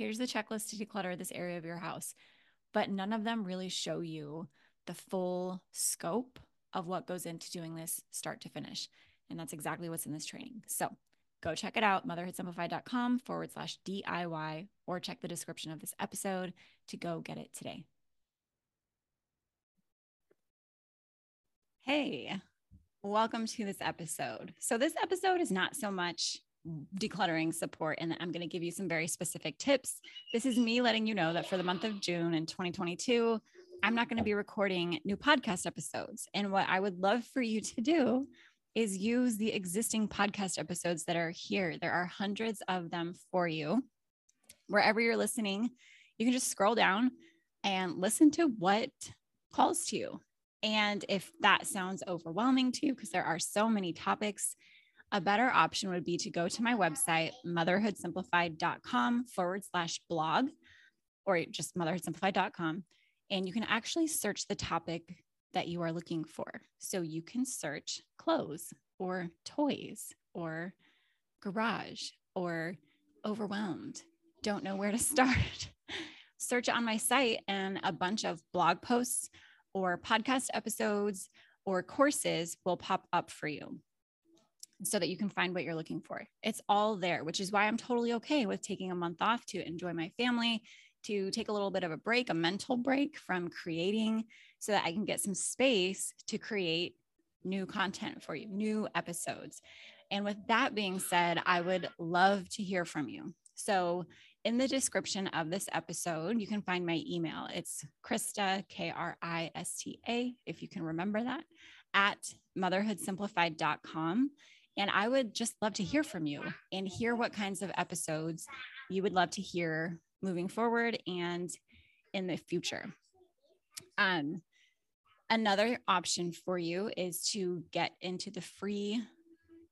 here's the checklist to declutter this area of your house. But none of them really show you the full scope of what goes into doing this start to finish. And that's exactly what's in this training. So go check it out, motherhoodsimplified.com forward slash DIY, or check the description of this episode to go get it today. Hey, welcome to this episode. So, this episode is not so much decluttering support and I'm going to give you some very specific tips. This is me letting you know that for the month of June in 2022, I'm not going to be recording new podcast episodes. And what I would love for you to do is use the existing podcast episodes that are here. There are hundreds of them for you. Wherever you're listening, you can just scroll down and listen to what calls to you. And if that sounds overwhelming to you, because there are so many topics a better option would be to go to my website, motherhoodsimplified.com forward slash blog, or just motherhoodsimplified.com. And you can actually search the topic that you are looking for. So you can search clothes or toys or garage or overwhelmed, don't know where to start. search on my site, and a bunch of blog posts or podcast episodes or courses will pop up for you so that you can find what you're looking for. It's all there, which is why I'm totally okay with taking a month off to enjoy my family, to take a little bit of a break, a mental break from creating, so that I can get some space to create new content for you, new episodes. And with that being said, I would love to hear from you. So, in the description of this episode, you can find my email. It's Krista, K R I S T A, if you can remember that, at motherhoodsimplified.com. And I would just love to hear from you and hear what kinds of episodes you would love to hear moving forward and in the future. Um, another option for you is to get into the free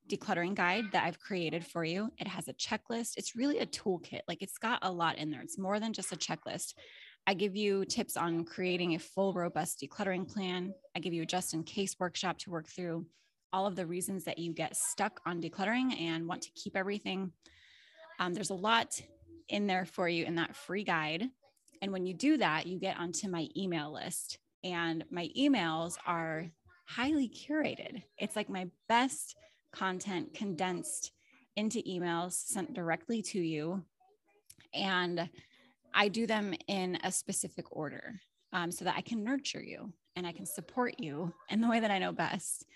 decluttering guide that I've created for you. It has a checklist. It's really a toolkit. Like it's got a lot in there. It's more than just a checklist. I give you tips on creating a full, robust decluttering plan. I give you a just in case workshop to work through all of the reasons that you get stuck on decluttering and want to keep everything. Um, there's a lot in there for you in that free guide. And when you do that, you get onto my email list. And my emails are highly curated. It's like my best content condensed into emails sent directly to you. And I do them in a specific order um, so that I can nurture you and I can support you in the way that I know best.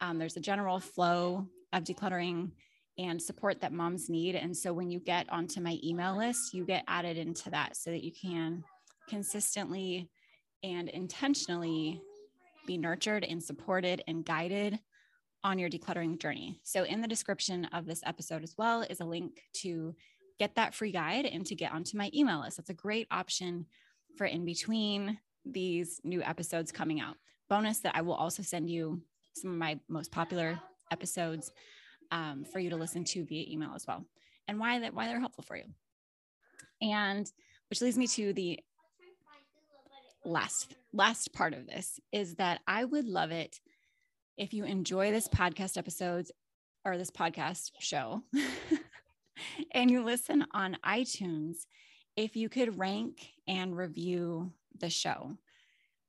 Um, there's a general flow of decluttering and support that moms need. And so when you get onto my email list, you get added into that so that you can consistently and intentionally be nurtured and supported and guided on your decluttering journey. So, in the description of this episode as well is a link to get that free guide and to get onto my email list. That's a great option for in between these new episodes coming out. Bonus that I will also send you some of my most popular episodes um, for you to listen to via email as well, and why that why they're helpful for you. And which leads me to the last last part of this is that I would love it if you enjoy this podcast episodes or this podcast show and you listen on iTunes, if you could rank and review the show.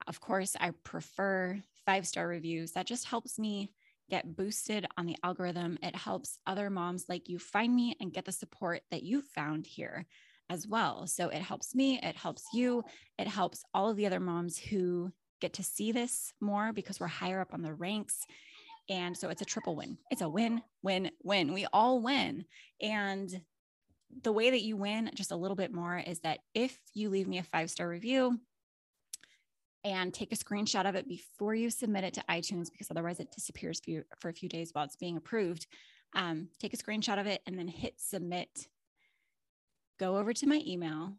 Of course, I prefer five star reviews. That just helps me get boosted on the algorithm. It helps other moms like you find me and get the support that you found here as well. So it helps me, it helps you, it helps all of the other moms who get to see this more because we're higher up on the ranks. And so it's a triple win. It's a win, win, win. We all win. And the way that you win just a little bit more is that if you leave me a five star review and take a screenshot of it before you submit it to iTunes, because otherwise it disappears for, you, for a few days while it's being approved, um, take a screenshot of it and then hit submit go over to my email,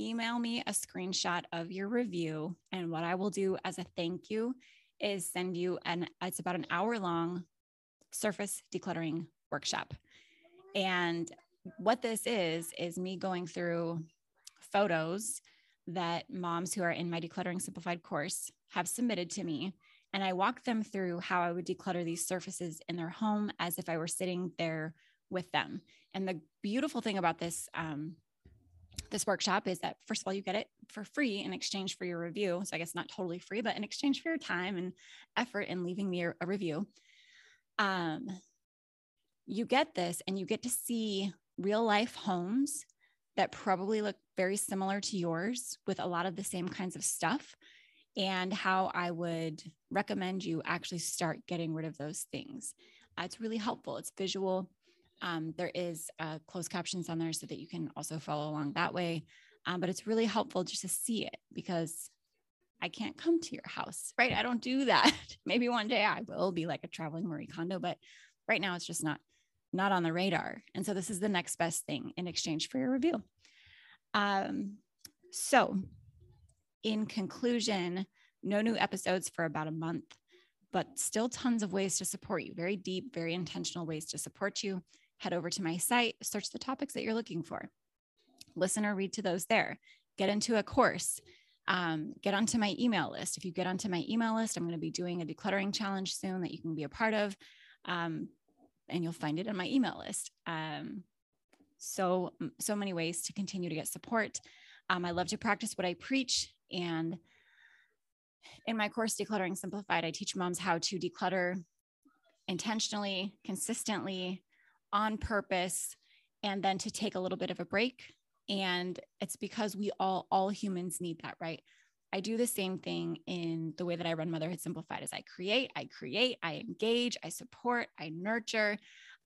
email me a screenshot of your review. And what I will do as a thank you is send you an, it's about an hour long surface decluttering workshop. And what this is, is me going through photos that moms who are in my Decluttering Simplified course have submitted to me. And I walk them through how I would declutter these surfaces in their home as if I were sitting there with them. And the beautiful thing about this um, this workshop is that first of all, you get it for free in exchange for your review. So I guess not totally free, but in exchange for your time and effort in leaving me a, a review. Um, you get this and you get to see real life homes that probably look very similar to yours with a lot of the same kinds of stuff and how I would recommend you actually start getting rid of those things. Uh, it's really helpful. It's visual. Um, there is uh, closed captions on there so that you can also follow along that way. Um, but it's really helpful just to see it because I can't come to your house, right? I don't do that. Maybe one day I will be like a traveling Marie Kondo, but right now it's just not not on the radar. And so this is the next best thing in exchange for your review. Um, so in conclusion, no new episodes for about a month, but still tons of ways to support you. Very deep, very intentional ways to support you head over to my site, search the topics that you're looking for, listen or read to those there, get into a course, um, get onto my email list. If you get onto my email list, I'm going to be doing a decluttering challenge soon that you can be a part of. Um, and you'll find it in my email list. Um, so, so many ways to continue to get support. Um, I love to practice what I preach. And in my course, Decluttering Simplified, I teach moms how to declutter intentionally, consistently, on purpose and then to take a little bit of a break and it's because we all all humans need that right i do the same thing in the way that i run motherhood simplified as i create i create i engage i support i nurture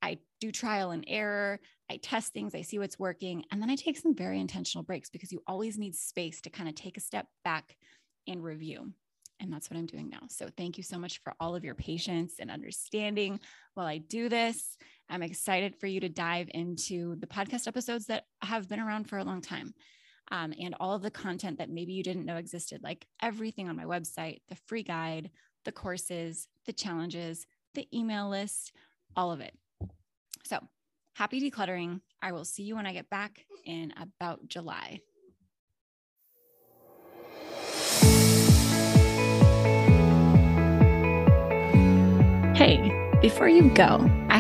i do trial and error i test things i see what's working and then i take some very intentional breaks because you always need space to kind of take a step back and review and that's what i'm doing now. So thank you so much for all of your patience and understanding while i do this. I'm excited for you to dive into the podcast episodes that have been around for a long time um, and all of the content that maybe you didn't know existed, like everything on my website, the free guide, the courses, the challenges, the email list, all of it. So happy decluttering. I will see you when I get back in about July. Hey, before you go,